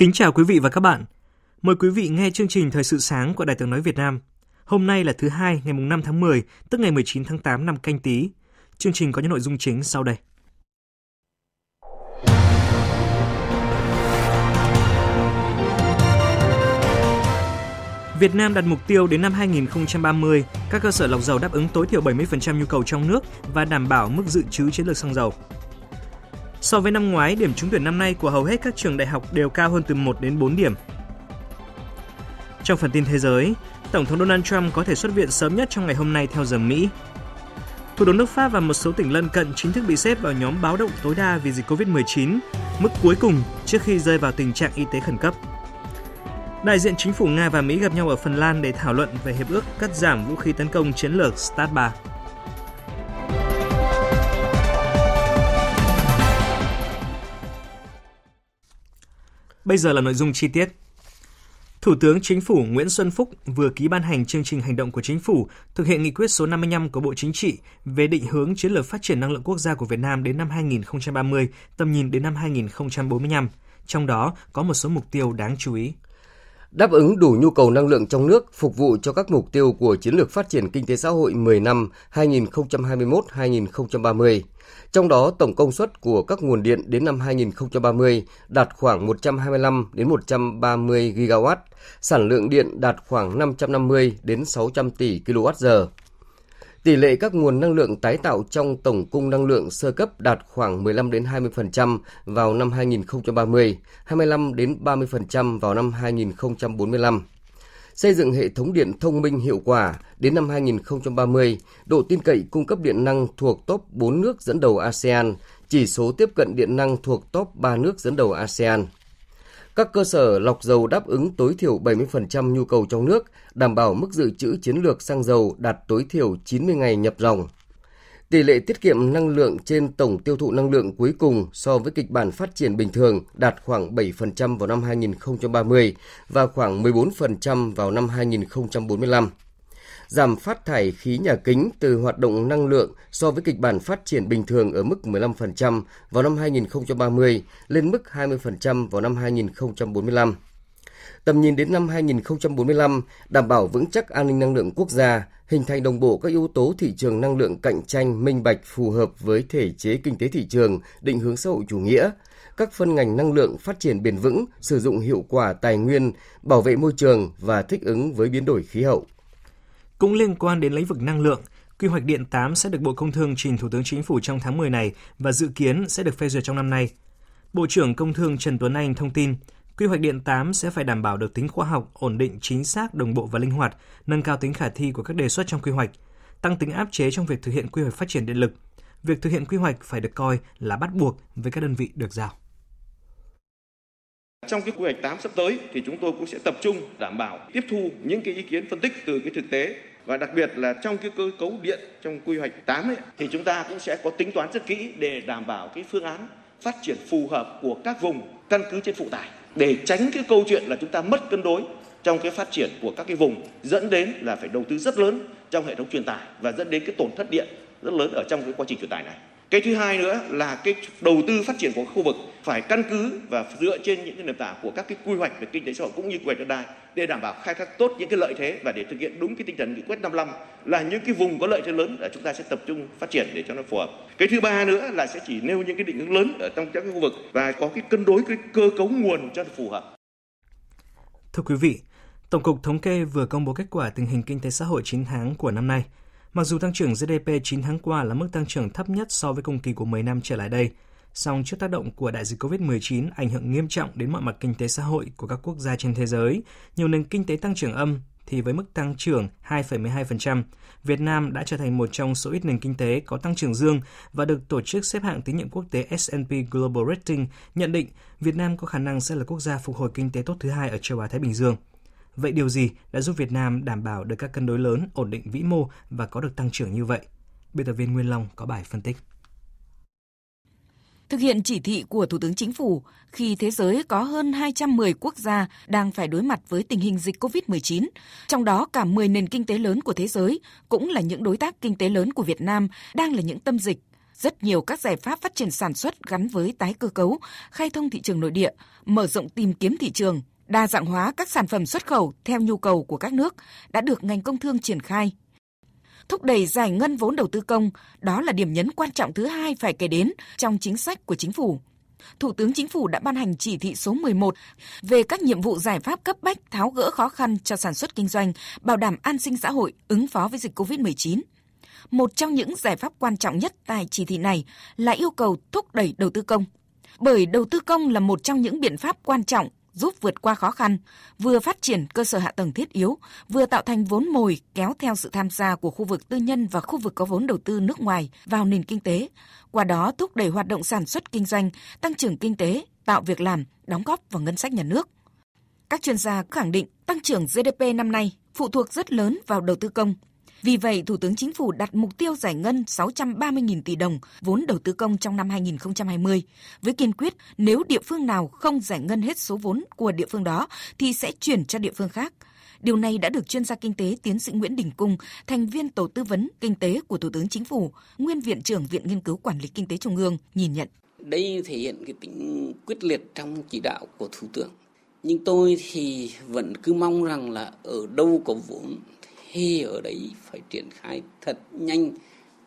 Kính chào quý vị và các bạn. Mời quý vị nghe chương trình Thời sự sáng của Đài tiếng nói Việt Nam. Hôm nay là thứ hai ngày mùng 5 tháng 10, tức ngày 19 tháng 8 năm canh tí. Chương trình có những nội dung chính sau đây. Việt Nam đặt mục tiêu đến năm 2030, các cơ sở lọc dầu đáp ứng tối thiểu 70% nhu cầu trong nước và đảm bảo mức dự trữ chiến lược xăng dầu. So với năm ngoái, điểm trúng tuyển năm nay của hầu hết các trường đại học đều cao hơn từ 1 đến 4 điểm. Trong phần tin thế giới, Tổng thống Donald Trump có thể xuất viện sớm nhất trong ngày hôm nay theo giờ Mỹ. Thủ đô nước Pháp và một số tỉnh lân cận chính thức bị xếp vào nhóm báo động tối đa vì dịch COVID-19, mức cuối cùng trước khi rơi vào tình trạng y tế khẩn cấp. Đại diện chính phủ Nga và Mỹ gặp nhau ở Phần Lan để thảo luận về hiệp ước cắt giảm vũ khí tấn công chiến lược START 3. Bây giờ là nội dung chi tiết. Thủ tướng Chính phủ Nguyễn Xuân Phúc vừa ký ban hành chương trình hành động của Chính phủ thực hiện nghị quyết số 55 của Bộ Chính trị về định hướng chiến lược phát triển năng lượng quốc gia của Việt Nam đến năm 2030, tầm nhìn đến năm 2045. Trong đó có một số mục tiêu đáng chú ý. Đáp ứng đủ nhu cầu năng lượng trong nước phục vụ cho các mục tiêu của chiến lược phát triển kinh tế xã hội 10 năm 2021-2030 trong đó, tổng công suất của các nguồn điện đến năm 2030 đạt khoảng 125 đến 130 gigawatt, sản lượng điện đạt khoảng 550 đến 600 tỷ kWh. Tỷ lệ các nguồn năng lượng tái tạo trong tổng cung năng lượng sơ cấp đạt khoảng 15 đến 20% vào năm 2030, 25 đến 30% vào năm 2045 xây dựng hệ thống điện thông minh hiệu quả đến năm 2030, độ tin cậy cung cấp điện năng thuộc top 4 nước dẫn đầu ASEAN, chỉ số tiếp cận điện năng thuộc top 3 nước dẫn đầu ASEAN. Các cơ sở lọc dầu đáp ứng tối thiểu 70% nhu cầu trong nước, đảm bảo mức dự trữ chiến lược xăng dầu đạt tối thiểu 90 ngày nhập dòng. Tỷ lệ tiết kiệm năng lượng trên tổng tiêu thụ năng lượng cuối cùng so với kịch bản phát triển bình thường đạt khoảng 7% vào năm 2030 và khoảng 14% vào năm 2045. Giảm phát thải khí nhà kính từ hoạt động năng lượng so với kịch bản phát triển bình thường ở mức 15% vào năm 2030 lên mức 20% vào năm 2045 tầm nhìn đến năm 2045, đảm bảo vững chắc an ninh năng lượng quốc gia, hình thành đồng bộ các yếu tố thị trường năng lượng cạnh tranh minh bạch phù hợp với thể chế kinh tế thị trường, định hướng xã hội chủ nghĩa, các phân ngành năng lượng phát triển bền vững, sử dụng hiệu quả tài nguyên, bảo vệ môi trường và thích ứng với biến đổi khí hậu. Cũng liên quan đến lĩnh vực năng lượng, Quy hoạch điện 8 sẽ được Bộ Công Thương trình Thủ tướng Chính phủ trong tháng 10 này và dự kiến sẽ được phê duyệt trong năm nay. Bộ trưởng Công Thương Trần Tuấn Anh thông tin, Quy hoạch điện 8 sẽ phải đảm bảo được tính khoa học, ổn định, chính xác, đồng bộ và linh hoạt, nâng cao tính khả thi của các đề xuất trong quy hoạch, tăng tính áp chế trong việc thực hiện quy hoạch phát triển điện lực. Việc thực hiện quy hoạch phải được coi là bắt buộc với các đơn vị được giao. Trong cái quy hoạch 8 sắp tới thì chúng tôi cũng sẽ tập trung đảm bảo tiếp thu những cái ý kiến phân tích từ cái thực tế và đặc biệt là trong cái cơ cấu điện trong quy hoạch 8 ấy, thì chúng ta cũng sẽ có tính toán rất kỹ để đảm bảo cái phương án phát triển phù hợp của các vùng căn cứ trên phụ tải để tránh cái câu chuyện là chúng ta mất cân đối trong cái phát triển của các cái vùng dẫn đến là phải đầu tư rất lớn trong hệ thống truyền tải và dẫn đến cái tổn thất điện rất lớn ở trong cái quá trình truyền tải này. Cái thứ hai nữa là cái đầu tư phát triển của khu vực phải căn cứ và dựa trên những cái nền tảng của các cái quy hoạch về kinh tế xã hội cũng như quy hoạch đất đai để đảm bảo khai thác tốt những cái lợi thế và để thực hiện đúng cái tinh thần nghị quyết 55 là những cái vùng có lợi thế lớn là chúng ta sẽ tập trung phát triển để cho nó phù hợp. Cái thứ ba nữa là sẽ chỉ nêu những cái định hướng lớn ở trong các cái khu vực và có cái cân đối cái cơ cấu nguồn cho phù hợp. Thưa quý vị, Tổng cục Thống kê vừa công bố kết quả tình hình kinh tế xã hội 9 tháng của năm nay. Mặc dù tăng trưởng GDP 9 tháng qua là mức tăng trưởng thấp nhất so với cùng kỳ của 10 năm trở lại đây, Song trước tác động của đại dịch COVID-19 ảnh hưởng nghiêm trọng đến mọi mặt kinh tế xã hội của các quốc gia trên thế giới, nhiều nền kinh tế tăng trưởng âm thì với mức tăng trưởng 2,12%, Việt Nam đã trở thành một trong số ít nền kinh tế có tăng trưởng dương và được tổ chức xếp hạng tín nhiệm quốc tế S&P Global Rating nhận định Việt Nam có khả năng sẽ là quốc gia phục hồi kinh tế tốt thứ hai ở châu Á Thái Bình Dương. Vậy điều gì đã giúp Việt Nam đảm bảo được các cân đối lớn, ổn định vĩ mô và có được tăng trưởng như vậy? Biên tập viên Nguyên Long có bài phân tích. Thực hiện chỉ thị của Thủ tướng Chính phủ, khi thế giới có hơn 210 quốc gia đang phải đối mặt với tình hình dịch COVID-19, trong đó cả 10 nền kinh tế lớn của thế giới cũng là những đối tác kinh tế lớn của Việt Nam đang là những tâm dịch. Rất nhiều các giải pháp phát triển sản xuất gắn với tái cơ cấu, khai thông thị trường nội địa, mở rộng tìm kiếm thị trường, đa dạng hóa các sản phẩm xuất khẩu theo nhu cầu của các nước đã được ngành công thương triển khai thúc đẩy giải ngân vốn đầu tư công, đó là điểm nhấn quan trọng thứ hai phải kể đến trong chính sách của chính phủ. Thủ tướng Chính phủ đã ban hành chỉ thị số 11 về các nhiệm vụ giải pháp cấp bách tháo gỡ khó khăn cho sản xuất kinh doanh, bảo đảm an sinh xã hội, ứng phó với dịch COVID-19. Một trong những giải pháp quan trọng nhất tại chỉ thị này là yêu cầu thúc đẩy đầu tư công. Bởi đầu tư công là một trong những biện pháp quan trọng giúp vượt qua khó khăn, vừa phát triển cơ sở hạ tầng thiết yếu, vừa tạo thành vốn mồi kéo theo sự tham gia của khu vực tư nhân và khu vực có vốn đầu tư nước ngoài vào nền kinh tế, qua đó thúc đẩy hoạt động sản xuất kinh doanh, tăng trưởng kinh tế, tạo việc làm, đóng góp vào ngân sách nhà nước. Các chuyên gia khẳng định tăng trưởng GDP năm nay phụ thuộc rất lớn vào đầu tư công, vì vậy, Thủ tướng Chính phủ đặt mục tiêu giải ngân 630.000 tỷ đồng vốn đầu tư công trong năm 2020, với kiên quyết nếu địa phương nào không giải ngân hết số vốn của địa phương đó thì sẽ chuyển cho địa phương khác. Điều này đã được chuyên gia kinh tế tiến sĩ Nguyễn Đình Cung, thành viên tổ tư vấn kinh tế của Thủ tướng Chính phủ, nguyên viện trưởng Viện Nghiên cứu Quản lý Kinh tế Trung ương nhìn nhận. Đây thể hiện cái tính quyết liệt trong chỉ đạo của Thủ tướng. Nhưng tôi thì vẫn cứ mong rằng là ở đâu có vốn thì ở đấy phải triển khai thật nhanh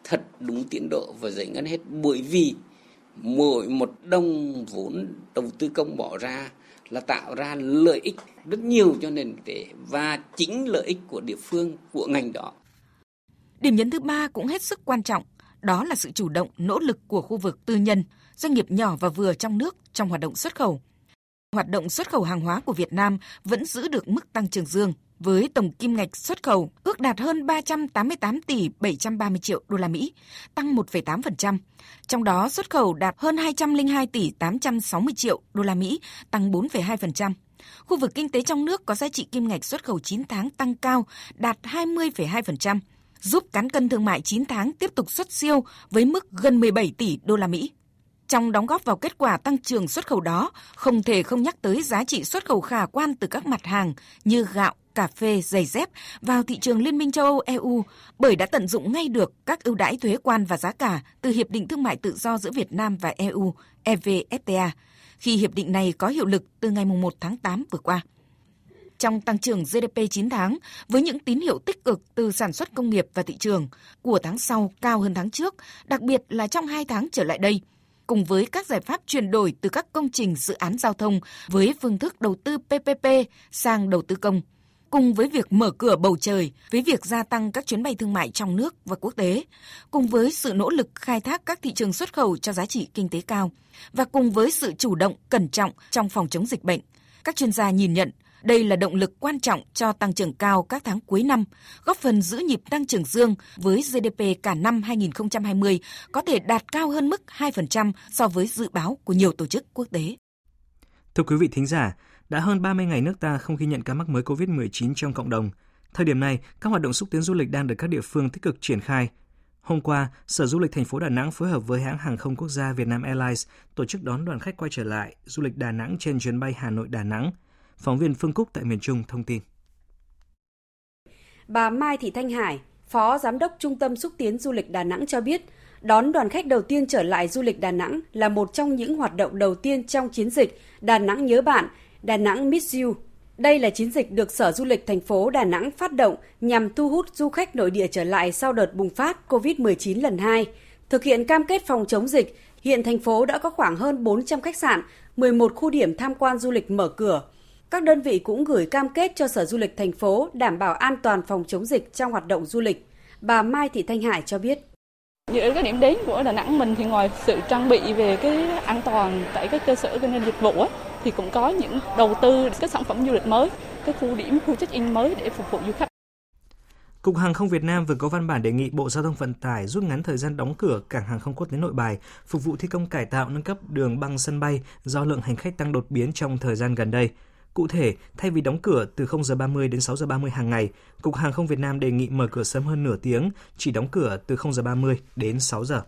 thật đúng tiến độ và giải ngân hết bởi vì mỗi một đồng vốn đầu tư công bỏ ra là tạo ra lợi ích rất nhiều cho nền kinh tế và chính lợi ích của địa phương của ngành đó. Điểm nhấn thứ ba cũng hết sức quan trọng, đó là sự chủ động, nỗ lực của khu vực tư nhân, doanh nghiệp nhỏ và vừa trong nước trong hoạt động xuất khẩu. Hoạt động xuất khẩu hàng hóa của Việt Nam vẫn giữ được mức tăng trưởng dương, với tổng kim ngạch xuất khẩu ước đạt hơn 388 tỷ 730 triệu đô la Mỹ, tăng 1,8%. Trong đó xuất khẩu đạt hơn 202 tỷ 860 triệu đô la Mỹ, tăng 4,2%. Khu vực kinh tế trong nước có giá trị kim ngạch xuất khẩu 9 tháng tăng cao, đạt 20,2%, giúp cán cân thương mại 9 tháng tiếp tục xuất siêu với mức gần 17 tỷ đô la Mỹ. Trong đóng góp vào kết quả tăng trưởng xuất khẩu đó, không thể không nhắc tới giá trị xuất khẩu khả quan từ các mặt hàng như gạo, cà phê, giày dép vào thị trường Liên minh châu Âu EU bởi đã tận dụng ngay được các ưu đãi thuế quan và giá cả từ Hiệp định Thương mại Tự do giữa Việt Nam và EU EVFTA khi hiệp định này có hiệu lực từ ngày 1 tháng 8 vừa qua. Trong tăng trưởng GDP 9 tháng, với những tín hiệu tích cực từ sản xuất công nghiệp và thị trường của tháng sau cao hơn tháng trước, đặc biệt là trong 2 tháng trở lại đây – cùng với các giải pháp chuyển đổi từ các công trình dự án giao thông với phương thức đầu tư PPP sang đầu tư công, cùng với việc mở cửa bầu trời, với việc gia tăng các chuyến bay thương mại trong nước và quốc tế, cùng với sự nỗ lực khai thác các thị trường xuất khẩu cho giá trị kinh tế cao và cùng với sự chủ động, cẩn trọng trong phòng chống dịch bệnh, các chuyên gia nhìn nhận đây là động lực quan trọng cho tăng trưởng cao các tháng cuối năm, góp phần giữ nhịp tăng trưởng dương với GDP cả năm 2020 có thể đạt cao hơn mức 2% so với dự báo của nhiều tổ chức quốc tế. Thưa quý vị thính giả, đã hơn 30 ngày nước ta không ghi nhận ca mắc mới COVID-19 trong cộng đồng. Thời điểm này, các hoạt động xúc tiến du lịch đang được các địa phương tích cực triển khai. Hôm qua, Sở Du lịch thành phố Đà Nẵng phối hợp với hãng hàng không quốc gia Vietnam Airlines tổ chức đón đoàn khách quay trở lại du lịch Đà Nẵng trên chuyến bay Hà Nội Đà Nẵng. Phóng viên Phương Cúc tại miền Trung thông tin. Bà Mai Thị Thanh Hải, Phó Giám đốc Trung tâm Xúc tiến Du lịch Đà Nẵng cho biết, đón đoàn khách đầu tiên trở lại du lịch Đà Nẵng là một trong những hoạt động đầu tiên trong chiến dịch Đà Nẵng nhớ bạn, Đà Nẵng Miss You. Đây là chiến dịch được Sở Du lịch thành phố Đà Nẵng phát động nhằm thu hút du khách nội địa trở lại sau đợt bùng phát COVID-19 lần 2. Thực hiện cam kết phòng chống dịch, hiện thành phố đã có khoảng hơn 400 khách sạn, 11 khu điểm tham quan du lịch mở cửa, các đơn vị cũng gửi cam kết cho Sở Du lịch thành phố đảm bảo an toàn phòng chống dịch trong hoạt động du lịch. Bà Mai Thị Thanh Hải cho biết. Giữa cái điểm đến của Đà Nẵng mình thì ngoài sự trang bị về cái an toàn tại các cơ sở kinh doanh dịch vụ ấy, thì cũng có những đầu tư các sản phẩm du lịch mới, cái khu điểm, khu check-in mới để phục vụ du khách. Cục Hàng không Việt Nam vừa có văn bản đề nghị Bộ Giao thông Vận tải rút ngắn thời gian đóng cửa cảng hàng không quốc tế Nội Bài, phục vụ thi công cải tạo nâng cấp đường băng sân bay do lượng hành khách tăng đột biến trong thời gian gần đây. Cụ thể, thay vì đóng cửa từ 0 giờ 30 đến 6 giờ 30 hàng ngày, Cục Hàng không Việt Nam đề nghị mở cửa sớm hơn nửa tiếng, chỉ đóng cửa từ 0 giờ 30 đến 6 giờ.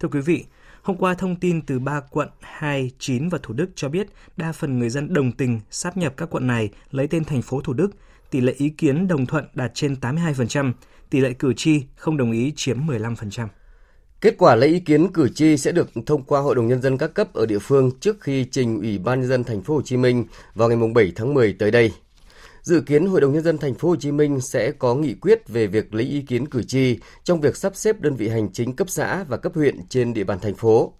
Thưa quý vị, hôm qua thông tin từ ba quận 2, 9 và Thủ Đức cho biết đa phần người dân đồng tình sáp nhập các quận này lấy tên thành phố Thủ Đức, tỷ lệ ý kiến đồng thuận đạt trên 82%, tỷ lệ cử tri không đồng ý chiếm 15%. Kết quả lấy ý kiến cử tri sẽ được thông qua Hội đồng nhân dân các cấp ở địa phương trước khi trình Ủy ban nhân dân thành phố Hồ Chí Minh vào ngày 7 tháng 10 tới đây. Dự kiến Hội đồng nhân dân thành phố Hồ Chí Minh sẽ có nghị quyết về việc lấy ý kiến cử tri trong việc sắp xếp đơn vị hành chính cấp xã và cấp huyện trên địa bàn thành phố.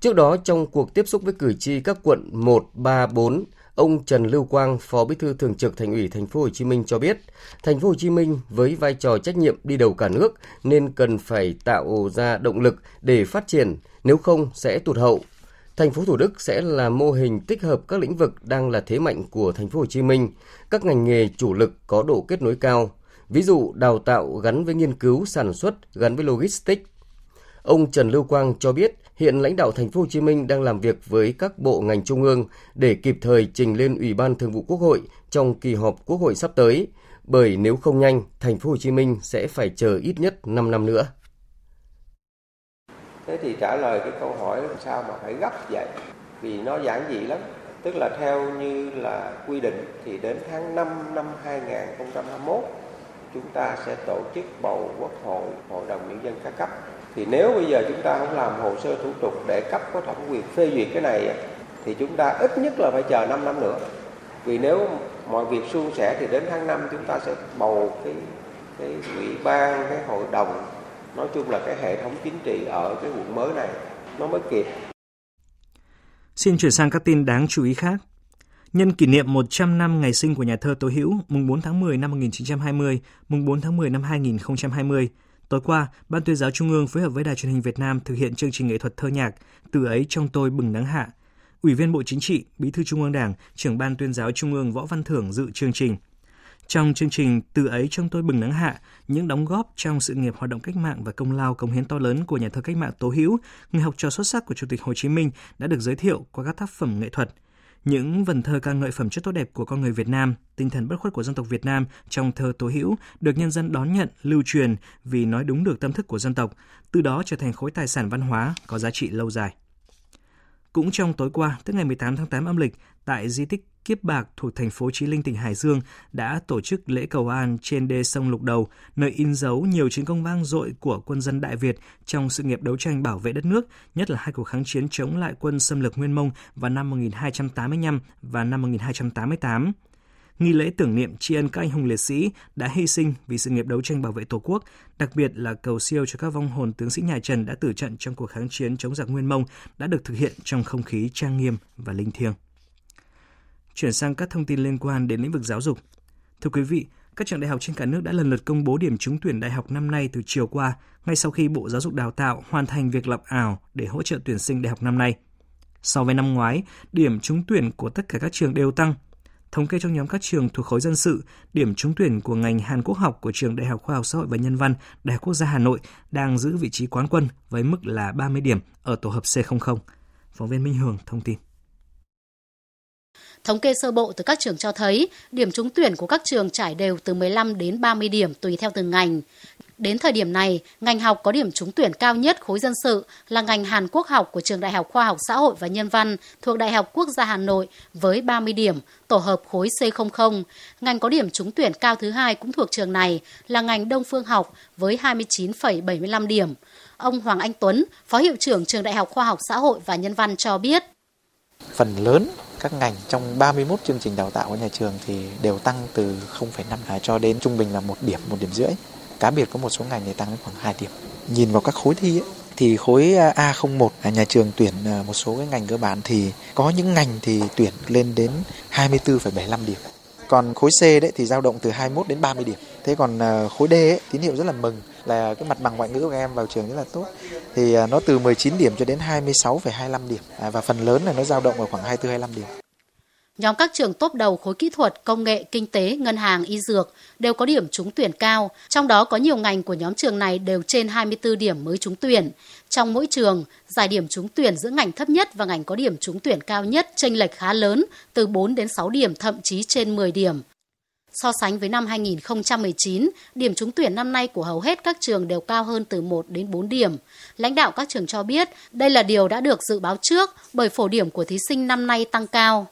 Trước đó trong cuộc tiếp xúc với cử tri các quận 1, 3, 4, Ông Trần Lưu Quang, Phó Bí thư Thường trực Thành ủy Thành phố Hồ Chí Minh cho biết, Thành phố Hồ Chí Minh với vai trò trách nhiệm đi đầu cả nước nên cần phải tạo ra động lực để phát triển, nếu không sẽ tụt hậu. Thành phố Thủ Đức sẽ là mô hình tích hợp các lĩnh vực đang là thế mạnh của Thành phố Hồ Chí Minh, các ngành nghề chủ lực có độ kết nối cao, ví dụ đào tạo gắn với nghiên cứu, sản xuất gắn với logistics. Ông Trần Lưu Quang cho biết Hiện lãnh đạo thành phố Hồ Chí Minh đang làm việc với các bộ ngành trung ương để kịp thời trình lên Ủy ban Thường vụ Quốc hội trong kỳ họp Quốc hội sắp tới, bởi nếu không nhanh, thành phố Hồ Chí Minh sẽ phải chờ ít nhất 5 năm nữa. Thế thì trả lời cái câu hỏi làm sao mà phải gấp vậy? Vì nó giản dị lắm. Tức là theo như là quy định thì đến tháng 5 năm 2021 chúng ta sẽ tổ chức bầu Quốc hội, Hội đồng Nhân dân các cấp thì nếu bây giờ chúng ta không làm hồ sơ thủ tục để cấp có thẩm quyền phê duyệt cái này thì chúng ta ít nhất là phải chờ 5 năm nữa vì nếu mọi việc suôn sẻ thì đến tháng 5 chúng ta sẽ bầu cái cái ủy ban cái hội đồng nói chung là cái hệ thống chính trị ở cái quận mới này nó mới kịp Xin chuyển sang các tin đáng chú ý khác. Nhân kỷ niệm 100 năm ngày sinh của nhà thơ Tố Hữu, mùng 4 tháng 10 năm 1920, mùng 4 tháng 10 năm 2020, Tối qua, Ban tuyên giáo Trung ương phối hợp với Đài truyền hình Việt Nam thực hiện chương trình nghệ thuật thơ nhạc Từ ấy trong tôi bừng nắng hạ. Ủy viên Bộ Chính trị, Bí thư Trung ương Đảng, trưởng Ban tuyên giáo Trung ương Võ Văn Thưởng dự chương trình. Trong chương trình Từ ấy trong tôi bừng nắng hạ, những đóng góp trong sự nghiệp hoạt động cách mạng và công lao công hiến to lớn của nhà thơ cách mạng Tố Hữu, người học trò xuất sắc của Chủ tịch Hồ Chí Minh đã được giới thiệu qua các tác phẩm nghệ thuật – những vần thơ ca ngợi phẩm chất tốt đẹp của con người Việt Nam, tinh thần bất khuất của dân tộc Việt Nam trong thơ tố hữu được nhân dân đón nhận, lưu truyền vì nói đúng được tâm thức của dân tộc, từ đó trở thành khối tài sản văn hóa có giá trị lâu dài. Cũng trong tối qua, tức ngày 18 tháng 8 âm lịch, tại di tích Kiếp Bạc thuộc thành phố Chí Linh tỉnh Hải Dương đã tổ chức lễ cầu an trên đê sông Lục Đầu, nơi in dấu nhiều chiến công vang dội của quân dân Đại Việt trong sự nghiệp đấu tranh bảo vệ đất nước, nhất là hai cuộc kháng chiến chống lại quân xâm lược Nguyên Mông vào năm 1285 và năm 1288 nghi lễ tưởng niệm tri ân các anh hùng liệt sĩ đã hy sinh vì sự nghiệp đấu tranh bảo vệ Tổ quốc, đặc biệt là cầu siêu cho các vong hồn tướng sĩ nhà Trần đã tử trận trong cuộc kháng chiến chống giặc Nguyên Mông đã được thực hiện trong không khí trang nghiêm và linh thiêng. Chuyển sang các thông tin liên quan đến lĩnh vực giáo dục. Thưa quý vị, các trường đại học trên cả nước đã lần lượt công bố điểm trúng tuyển đại học năm nay từ chiều qua, ngay sau khi Bộ Giáo dục Đào tạo hoàn thành việc lập ảo để hỗ trợ tuyển sinh đại học năm nay. So với năm ngoái, điểm trúng tuyển của tất cả các trường đều tăng. Thống kê trong nhóm các trường thuộc khối dân sự, điểm trúng tuyển của ngành Hàn Quốc học của trường Đại học Khoa học Xã hội và Nhân văn Đại học Quốc gia Hà Nội đang giữ vị trí quán quân với mức là 30 điểm ở tổ hợp C00. Phóng viên Minh Hường thông tin. Thống kê sơ bộ từ các trường cho thấy, điểm trúng tuyển của các trường trải đều từ 15 đến 30 điểm tùy theo từng ngành. Đến thời điểm này, ngành học có điểm trúng tuyển cao nhất khối dân sự là ngành Hàn Quốc học của Trường Đại học Khoa học Xã hội và Nhân văn thuộc Đại học Quốc gia Hà Nội với 30 điểm, tổ hợp khối C00. Ngành có điểm trúng tuyển cao thứ hai cũng thuộc trường này là ngành Đông Phương học với 29,75 điểm. Ông Hoàng Anh Tuấn, Phó Hiệu trưởng Trường Đại học Khoa học Xã hội và Nhân văn cho biết. Phần lớn các ngành trong 31 chương trình đào tạo của nhà trường thì đều tăng từ 0,5 cho đến trung bình là một điểm, một điểm rưỡi. Cá biệt có một số ngành thì tăng đến khoảng 2 điểm. Nhìn vào các khối thi ấy, thì khối à, A01 à, nhà trường tuyển à, một số cái ngành cơ bản thì có những ngành thì tuyển lên đến 24,75 điểm. Còn khối C đấy thì dao động từ 21 đến 30 điểm. Thế còn khối D ấy, tín hiệu rất là mừng là cái mặt bằng ngoại ngữ của em vào trường rất là tốt. Thì nó từ 19 điểm cho đến 26,25 điểm à, và phần lớn là nó dao động ở khoảng 24-25 điểm. Nhóm các trường tốt đầu khối kỹ thuật, công nghệ, kinh tế, ngân hàng, y dược đều có điểm trúng tuyển cao, trong đó có nhiều ngành của nhóm trường này đều trên 24 điểm mới trúng tuyển. Trong mỗi trường, giải điểm trúng tuyển giữa ngành thấp nhất và ngành có điểm trúng tuyển cao nhất chênh lệch khá lớn, từ 4 đến 6 điểm, thậm chí trên 10 điểm. So sánh với năm 2019, điểm trúng tuyển năm nay của hầu hết các trường đều cao hơn từ 1 đến 4 điểm. Lãnh đạo các trường cho biết đây là điều đã được dự báo trước bởi phổ điểm của thí sinh năm nay tăng cao.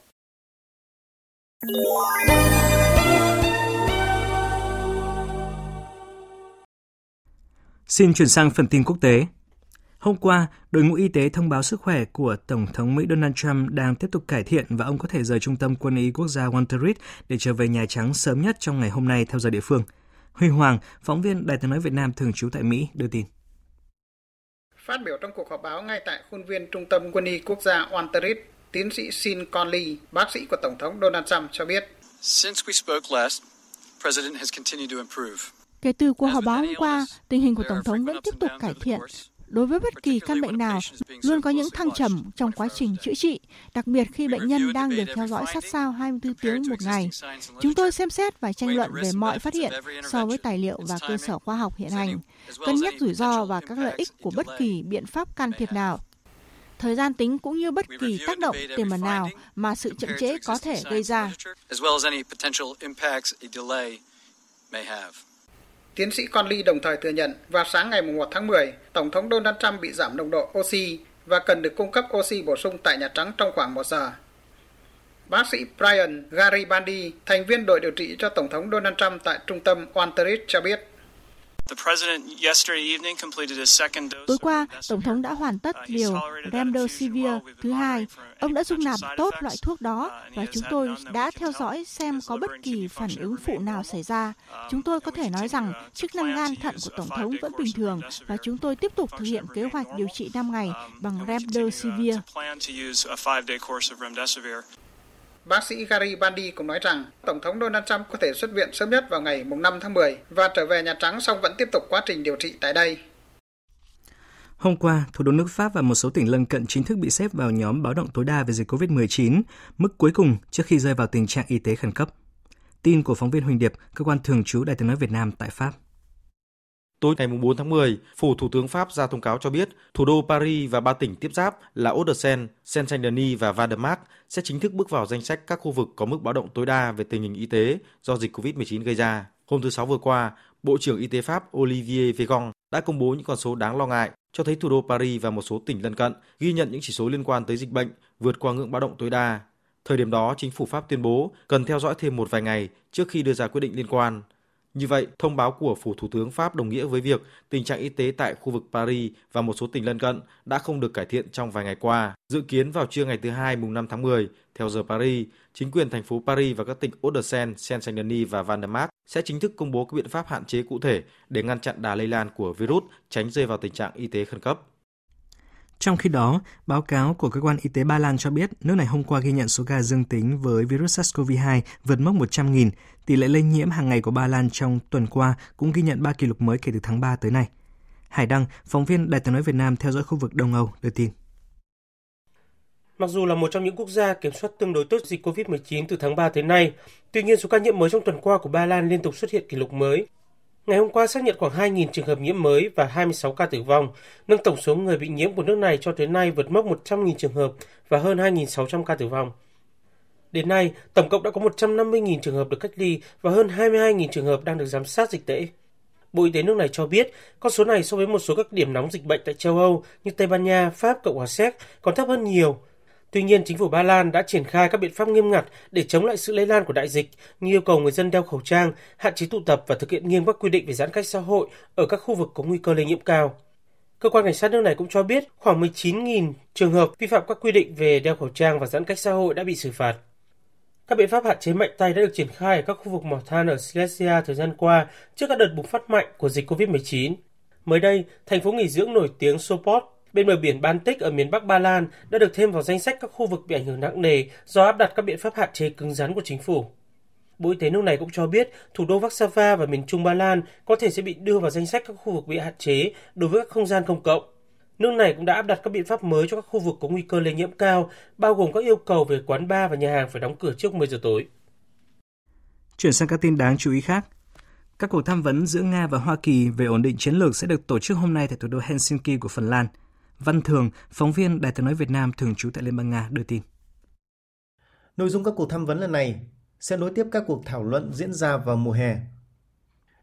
Xin chuyển sang phần tin quốc tế. Hôm qua, đội ngũ y tế thông báo sức khỏe của Tổng thống Mỹ Donald Trump đang tiếp tục cải thiện và ông có thể rời trung tâm quân y quốc gia Walter Reed để trở về Nhà Trắng sớm nhất trong ngày hôm nay theo giờ địa phương. Huy Hoàng, phóng viên Đài tiếng nói Việt Nam thường trú tại Mỹ, đưa tin. Phát biểu trong cuộc họp báo ngay tại khuôn viên Trung tâm Quân y Quốc gia Walter Reed, tiến sĩ Sean Conley, bác sĩ của Tổng thống Donald Trump cho biết. Since we spoke last, President has continued to improve. Kể từ cuộc họp báo hôm qua, tình hình của Tổng thống vẫn tiếp tục cải thiện. Đối với bất kỳ căn bệnh nào, luôn có những thăng trầm trong quá trình chữa trị, đặc biệt khi bệnh nhân đang được theo dõi sát sao 24 tiếng một ngày. Chúng tôi xem xét và tranh luận về mọi phát hiện so với tài liệu và cơ sở khoa học hiện hành, cân nhắc rủi ro và các lợi ích của bất kỳ biện pháp can thiệp nào thời gian tính cũng như bất kỳ tác động tiềm ẩn nào mà sự chậm trễ có thể gây ra. Tiến sĩ Conley đồng thời thừa nhận vào sáng ngày 1 tháng 10, Tổng thống Donald Trump bị giảm nồng độ oxy và cần được cung cấp oxy bổ sung tại Nhà Trắng trong khoảng một giờ. Bác sĩ Brian Garibaldi, thành viên đội điều trị cho Tổng thống Donald Trump tại trung tâm Walter Reed cho biết, Tối qua, Tổng thống đã hoàn tất liều Remdesivir thứ hai. Ông đã dung nạp tốt loại thuốc đó và chúng tôi đã theo dõi xem có bất kỳ phản ứng phụ nào xảy ra. Chúng tôi có thể nói rằng chức năng gan thận của Tổng thống vẫn bình thường và chúng tôi tiếp tục thực hiện kế hoạch điều trị 5 ngày bằng Remdesivir. Bác sĩ Gary Bandy cũng nói rằng Tổng thống Donald Trump có thể xuất viện sớm nhất vào ngày 5 tháng 10 và trở về Nhà Trắng xong vẫn tiếp tục quá trình điều trị tại đây. Hôm qua, thủ đô nước Pháp và một số tỉnh lân cận chính thức bị xếp vào nhóm báo động tối đa về dịch COVID-19, mức cuối cùng trước khi rơi vào tình trạng y tế khẩn cấp. Tin của phóng viên Huỳnh Điệp, cơ quan thường trú Đài tiếng nói Việt Nam tại Pháp. Tối ngày 4 tháng 10, phủ Thủ tướng Pháp ra thông cáo cho biết thủ đô Paris và ba tỉnh tiếp giáp là Hauts-de-Seine, Seine-Saint-Denis và Vaudemars sẽ chính thức bước vào danh sách các khu vực có mức báo động tối đa về tình hình y tế do dịch COVID-19 gây ra. Hôm thứ Sáu vừa qua, Bộ trưởng Y tế Pháp Olivier Véran đã công bố những con số đáng lo ngại cho thấy thủ đô Paris và một số tỉnh lân cận ghi nhận những chỉ số liên quan tới dịch bệnh vượt qua ngưỡng báo động tối đa. Thời điểm đó, chính phủ Pháp tuyên bố cần theo dõi thêm một vài ngày trước khi đưa ra quyết định liên quan. Như vậy, thông báo của Phủ Thủ tướng Pháp đồng nghĩa với việc tình trạng y tế tại khu vực Paris và một số tỉnh lân cận đã không được cải thiện trong vài ngày qua. Dự kiến vào trưa ngày thứ Hai mùng 5 tháng 10, theo giờ Paris, chính quyền thành phố Paris và các tỉnh Hauts-de-Seine, Seine-Saint-Denis và Val-de-Marne sẽ chính thức công bố các biện pháp hạn chế cụ thể để ngăn chặn đà lây lan của virus, tránh rơi vào tình trạng y tế khẩn cấp. Trong khi đó, báo cáo của cơ quan y tế Ba Lan cho biết nước này hôm qua ghi nhận số ca dương tính với virus SARS-CoV-2 vượt mốc 100.000. Tỷ lệ lây nhiễm hàng ngày của Ba Lan trong tuần qua cũng ghi nhận 3 kỷ lục mới kể từ tháng 3 tới nay. Hải Đăng, phóng viên Đài tiếng nói Việt Nam theo dõi khu vực Đông Âu, đưa tin. Mặc dù là một trong những quốc gia kiểm soát tương đối tốt dịch COVID-19 từ tháng 3 tới nay, tuy nhiên số ca nhiễm mới trong tuần qua của Ba Lan liên tục xuất hiện kỷ lục mới, Ngày hôm qua xác nhận khoảng 2.000 trường hợp nhiễm mới và 26 ca tử vong, nâng tổng số người bị nhiễm của nước này cho tới nay vượt mốc 100.000 trường hợp và hơn 2.600 ca tử vong. Đến nay, tổng cộng đã có 150.000 trường hợp được cách ly và hơn 22.000 trường hợp đang được giám sát dịch tễ. Bộ Y tế nước này cho biết, con số này so với một số các điểm nóng dịch bệnh tại châu Âu như Tây Ban Nha, Pháp, Cộng hòa Séc còn thấp hơn nhiều Tuy nhiên, chính phủ Ba Lan đã triển khai các biện pháp nghiêm ngặt để chống lại sự lây lan của đại dịch, như yêu cầu người dân đeo khẩu trang, hạn chế tụ tập và thực hiện nghiêm các quy định về giãn cách xã hội ở các khu vực có nguy cơ lây nhiễm cao. Cơ quan cảnh sát nước này cũng cho biết khoảng 19.000 trường hợp vi phạm các quy định về đeo khẩu trang và giãn cách xã hội đã bị xử phạt. Các biện pháp hạn chế mạnh tay đã được triển khai ở các khu vực mỏ than ở Silesia thời gian qua trước các đợt bùng phát mạnh của dịch COVID-19. Mới đây, thành phố nghỉ dưỡng nổi tiếng Sopot bên bờ biển Baltic ở miền Bắc Ba Lan đã được thêm vào danh sách các khu vực bị ảnh hưởng nặng nề do áp đặt các biện pháp hạn chế cứng rắn của chính phủ. Bộ Y tế nước này cũng cho biết thủ đô Warsaw và miền trung Ba Lan có thể sẽ bị đưa vào danh sách các khu vực bị hạn chế đối với các không gian công cộng. Nước này cũng đã áp đặt các biện pháp mới cho các khu vực có nguy cơ lây nhiễm cao, bao gồm các yêu cầu về quán bar và nhà hàng phải đóng cửa trước 10 giờ tối. Chuyển sang các tin đáng chú ý khác. Các cuộc tham vấn giữa Nga và Hoa Kỳ về ổn định chiến lược sẽ được tổ chức hôm nay tại thủ đô Helsinki của Phần Lan. Văn Thường, phóng viên Đài tiếng nói Việt Nam thường trú tại Liên bang Nga đưa tin. Nội dung các cuộc tham vấn lần này sẽ nối tiếp các cuộc thảo luận diễn ra vào mùa hè.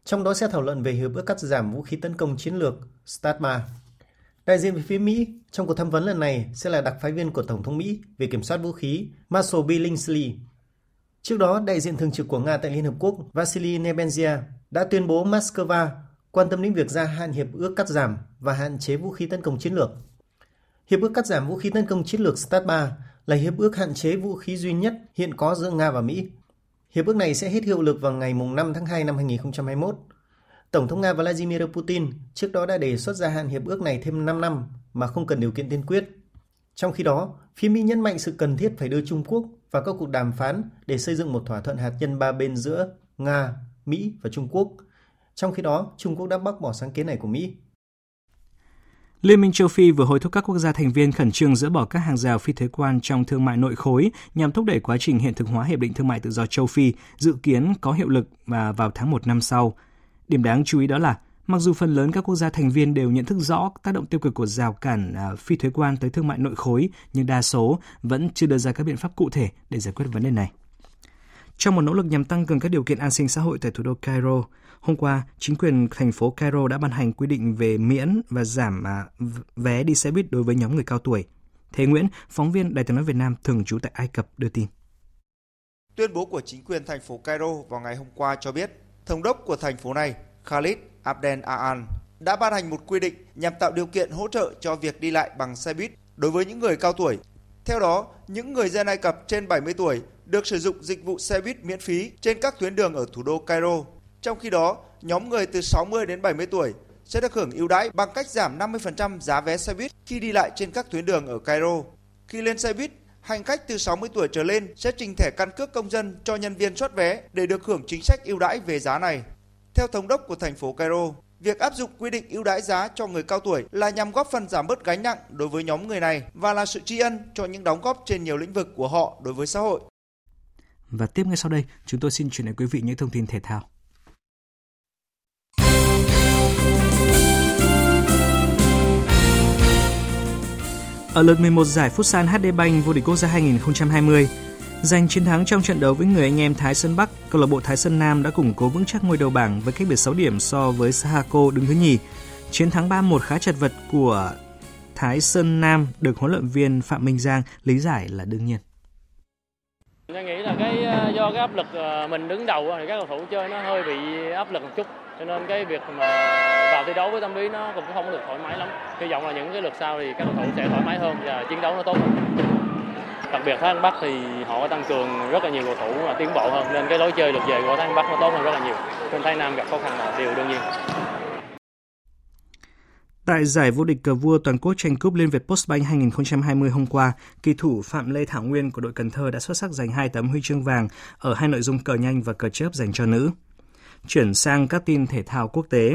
Trong đó sẽ thảo luận về hiệp ước cắt giảm vũ khí tấn công chiến lược STARTMA. Đại diện về phía Mỹ trong cuộc tham vấn lần này sẽ là đặc phái viên của Tổng thống Mỹ về kiểm soát vũ khí Marshall Billingsley. Trước đó, đại diện thường trực của Nga tại Liên Hợp Quốc Vasily Nebenzia đã tuyên bố Moscow quan tâm đến việc gia hạn hiệp ước cắt giảm và hạn chế vũ khí tấn công chiến lược. Hiệp ước cắt giảm vũ khí tấn công chiến lược START 3 là hiệp ước hạn chế vũ khí duy nhất hiện có giữa Nga và Mỹ. Hiệp ước này sẽ hết hiệu lực vào ngày 5 tháng 2 năm 2021. Tổng thống Nga Vladimir Putin trước đó đã đề xuất gia hạn hiệp ước này thêm 5 năm mà không cần điều kiện tiên quyết. Trong khi đó, phía Mỹ nhấn mạnh sự cần thiết phải đưa Trung Quốc vào các cuộc đàm phán để xây dựng một thỏa thuận hạt nhân ba bên giữa Nga, Mỹ và Trung Quốc. Trong khi đó, Trung Quốc đã bác bỏ sáng kiến này của Mỹ. Liên minh châu Phi vừa hối thúc các quốc gia thành viên khẩn trương dỡ bỏ các hàng rào phi thuế quan trong thương mại nội khối nhằm thúc đẩy quá trình hiện thực hóa Hiệp định Thương mại Tự do châu Phi dự kiến có hiệu lực và vào tháng 1 năm sau. Điểm đáng chú ý đó là, mặc dù phần lớn các quốc gia thành viên đều nhận thức rõ tác động tiêu cực của rào cản à, phi thuế quan tới thương mại nội khối, nhưng đa số vẫn chưa đưa ra các biện pháp cụ thể để giải quyết vấn đề này. Trong một nỗ lực nhằm tăng cường các điều kiện an sinh xã hội tại thủ đô Cairo, hôm qua, chính quyền thành phố Cairo đã ban hành quy định về miễn và giảm à, vé đi xe buýt đối với nhóm người cao tuổi. Thế Nguyễn, phóng viên Đài tiếng nói Việt Nam thường trú tại Ai Cập đưa tin. Tuyên bố của chính quyền thành phố Cairo vào ngày hôm qua cho biết, thống đốc của thành phố này, Khalid Abdel Aan, đã ban hành một quy định nhằm tạo điều kiện hỗ trợ cho việc đi lại bằng xe buýt đối với những người cao tuổi. Theo đó, những người dân Ai Cập trên 70 tuổi được sử dụng dịch vụ xe buýt miễn phí trên các tuyến đường ở thủ đô Cairo. Trong khi đó, nhóm người từ 60 đến 70 tuổi sẽ được hưởng ưu đãi bằng cách giảm 50% giá vé xe buýt khi đi lại trên các tuyến đường ở Cairo. Khi lên xe buýt, hành khách từ 60 tuổi trở lên sẽ trình thẻ căn cước công dân cho nhân viên soát vé để được hưởng chính sách ưu đãi về giá này. Theo thống đốc của thành phố Cairo, việc áp dụng quy định ưu đãi giá cho người cao tuổi là nhằm góp phần giảm bớt gánh nặng đối với nhóm người này và là sự tri ân cho những đóng góp trên nhiều lĩnh vực của họ đối với xã hội. Và tiếp ngay sau đây, chúng tôi xin chuyển đến quý vị những thông tin thể thao. Ở lượt 11 giải Futsal HD Bank vô địch quốc gia 2020, giành chiến thắng trong trận đấu với người anh em Thái Sơn Bắc, câu lạc bộ Thái Sơn Nam đã củng cố vững chắc ngôi đầu bảng với cách biệt 6 điểm so với Sahako đứng thứ nhì. Chiến thắng 3-1 khá chật vật của Thái Sơn Nam được huấn luyện viên Phạm Minh Giang lý giải là đương nhiên. Tôi nghĩ là cái ờ, do cái áp lực ờ, mình đứng đầu thì các cầu thủ chơi nó hơi bị áp lực một chút. Cho nên cái việc mà vào thi đấu với tâm lý nó cũng không được thoải mái lắm. Hy vọng là những cái lượt sau thì các cầu thủ sẽ thoải mái hơn và chiến đấu nó tốt hơn. Đặc biệt Thái Anh Bắc thì họ có tăng cường rất là nhiều cầu thủ và tiến bộ hơn. Nên cái lối chơi lượt về của Thái Anh Bắc nó tốt hơn rất là nhiều. Nên Thái Nam gặp khó khăn là điều đương nhiên. Tại giải vô địch cờ vua toàn quốc tranh cúp Liên Việt Postbank 2020 hôm qua, kỳ thủ Phạm Lê Thảo Nguyên của đội Cần Thơ đã xuất sắc giành hai tấm huy chương vàng ở hai nội dung cờ nhanh và cờ chớp dành cho nữ. Chuyển sang các tin thể thao quốc tế.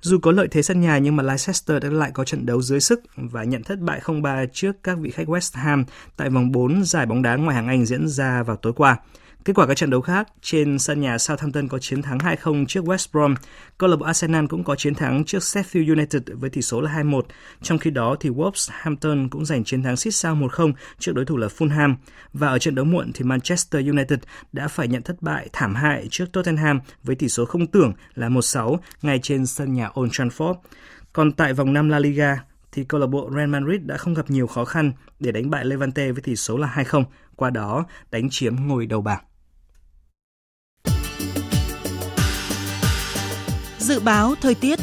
Dù có lợi thế sân nhà nhưng mà Leicester đã lại có trận đấu dưới sức và nhận thất bại 0-3 trước các vị khách West Ham tại vòng 4 giải bóng đá ngoại hạng Anh diễn ra vào tối qua. Kết quả các trận đấu khác, trên sân nhà Southampton có chiến thắng 2-0 trước West Brom, câu lạc bộ Arsenal cũng có chiến thắng trước Sheffield United với tỷ số là 2-1. Trong khi đó thì Wolverhampton cũng giành chiến thắng xít sao 1-0 trước đối thủ là Fulham. Và ở trận đấu muộn thì Manchester United đã phải nhận thất bại thảm hại trước Tottenham với tỷ số không tưởng là 1-6 ngay trên sân nhà Old Trafford. Còn tại vòng 5 La Liga, thì câu lạc bộ Real Madrid đã không gặp nhiều khó khăn để đánh bại Levante với tỷ số là 2-0, qua đó đánh chiếm ngôi đầu bảng. Dự báo thời tiết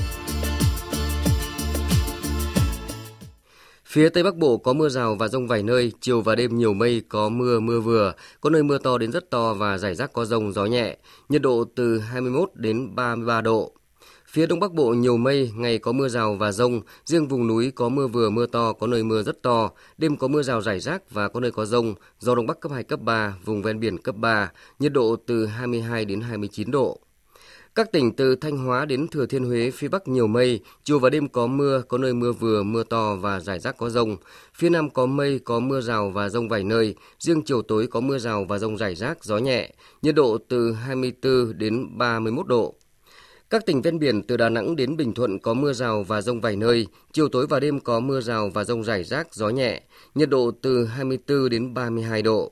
Phía Tây Bắc Bộ có mưa rào và rông vài nơi, chiều và đêm nhiều mây, có mưa mưa vừa, có nơi mưa to đến rất to và rải rác có rông gió nhẹ, nhiệt độ từ 21 đến 33 độ. Phía Đông Bắc Bộ nhiều mây, ngày có mưa rào và rông, riêng vùng núi có mưa vừa mưa to, có nơi mưa rất to, đêm có mưa rào rải rác và có nơi có rông, gió Đông Bắc cấp 2, cấp 3, vùng ven biển cấp 3, nhiệt độ từ 22 đến 29 độ. Các tỉnh từ Thanh Hóa đến Thừa Thiên Huế phía Bắc nhiều mây, chiều và đêm có mưa, có nơi mưa vừa, mưa to và rải rác có rông. Phía Nam có mây, có mưa rào và rông vài nơi, riêng chiều tối có mưa rào và rông rải rác, gió nhẹ, nhiệt độ từ 24 đến 31 độ. Các tỉnh ven biển từ Đà Nẵng đến Bình Thuận có mưa rào và rông vài nơi, chiều tối và đêm có mưa rào và rông rải rác, gió nhẹ, nhiệt độ từ 24 đến 32 độ.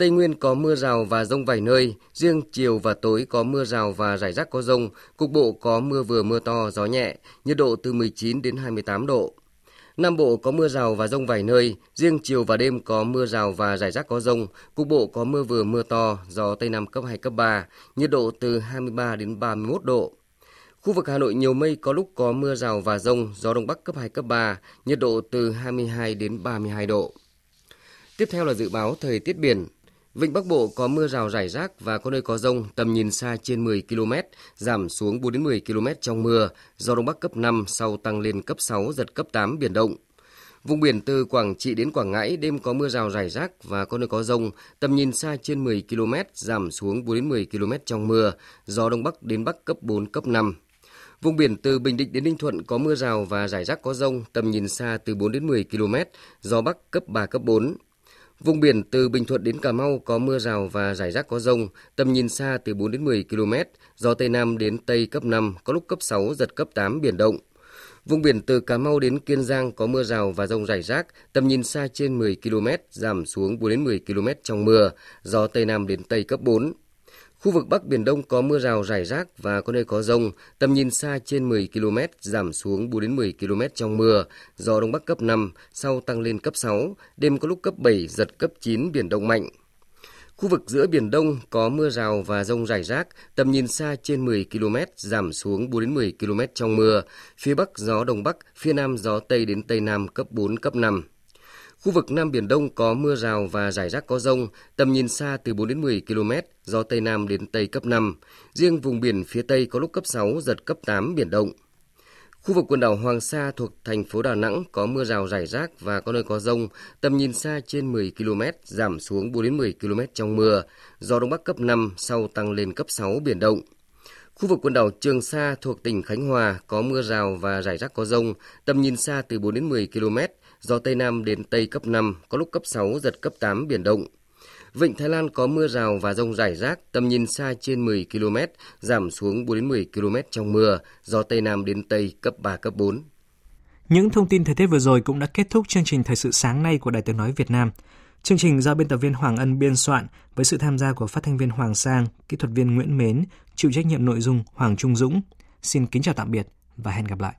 Tây Nguyên có mưa rào và rông vài nơi, riêng chiều và tối có mưa rào và rải rác có rông, cục bộ có mưa vừa mưa to, gió nhẹ, nhiệt độ từ 19 đến 28 độ. Nam Bộ có mưa rào và rông vài nơi, riêng chiều và đêm có mưa rào và rải rác có rông, cục bộ có mưa vừa mưa to, gió Tây Nam cấp 2, cấp 3, nhiệt độ từ 23 đến 31 độ. Khu vực Hà Nội nhiều mây có lúc có mưa rào và rông, gió Đông Bắc cấp 2, cấp 3, nhiệt độ từ 22 đến 32 độ. Tiếp theo là dự báo thời tiết biển. Vịnh Bắc Bộ có mưa rào rải rác và có nơi có rông, tầm nhìn xa trên 10 km, giảm xuống 4 đến 10 km trong mưa, gió Đông Bắc cấp 5, sau tăng lên cấp 6, giật cấp 8 biển động. Vùng biển từ Quảng Trị đến Quảng Ngãi đêm có mưa rào rải rác và có nơi có rông, tầm nhìn xa trên 10 km, giảm xuống 4 đến 10 km trong mưa, gió Đông Bắc đến Bắc cấp 4, cấp 5. Vùng biển từ Bình Định đến Ninh Thuận có mưa rào và rải rác có rông, tầm nhìn xa từ 4 đến 10 km, gió Bắc cấp 3, cấp 4. Vùng biển từ Bình Thuận đến Cà Mau có mưa rào và rải rác có rông, tầm nhìn xa từ 4 đến 10 km, gió Tây Nam đến Tây cấp 5, có lúc cấp 6, giật cấp 8 biển động. Vùng biển từ Cà Mau đến Kiên Giang có mưa rào và rông rải rác, tầm nhìn xa trên 10 km, giảm xuống 4 đến 10 km trong mưa, gió Tây Nam đến Tây cấp 4. Khu vực Bắc Biển Đông có mưa rào rải rác và có nơi có rông, tầm nhìn xa trên 10 km, giảm xuống 4 đến 10 km trong mưa, gió Đông Bắc cấp 5, sau tăng lên cấp 6, đêm có lúc cấp 7, giật cấp 9, biển động mạnh. Khu vực giữa Biển Đông có mưa rào và rông rải rác, tầm nhìn xa trên 10 km, giảm xuống 4 đến 10 km trong mưa. Phía Bắc gió Đông Bắc, phía Nam gió Tây đến Tây Nam cấp 4, cấp 5. Khu vực Nam Biển Đông có mưa rào và rải rác có rông, tầm nhìn xa từ 4 đến 10 km, gió Tây Nam đến Tây cấp 5. Riêng vùng biển phía Tây có lúc cấp 6, giật cấp 8 biển động. Khu vực quần đảo Hoàng Sa thuộc thành phố Đà Nẵng có mưa rào rải rác và có nơi có rông, tầm nhìn xa trên 10 km, giảm xuống 4 đến 10 km trong mưa, gió Đông Bắc cấp 5, sau tăng lên cấp 6 biển động. Khu vực quần đảo Trường Sa thuộc tỉnh Khánh Hòa có mưa rào và rải rác có rông, tầm nhìn xa từ 4 đến 10 km, gió Tây Nam đến Tây cấp 5, có lúc cấp 6, giật cấp 8 biển động. Vịnh Thái Lan có mưa rào và rông rải rác, tầm nhìn xa trên 10 km, giảm xuống 4 đến 10 km trong mưa, gió Tây Nam đến Tây cấp 3, cấp 4. Những thông tin thời tiết vừa rồi cũng đã kết thúc chương trình Thời sự sáng nay của Đài Tiếng Nói Việt Nam. Chương trình do biên tập viên Hoàng Ân biên soạn với sự tham gia của phát thanh viên Hoàng Sang, kỹ thuật viên Nguyễn Mến, chịu trách nhiệm nội dung Hoàng Trung Dũng. Xin kính chào tạm biệt và hẹn gặp lại.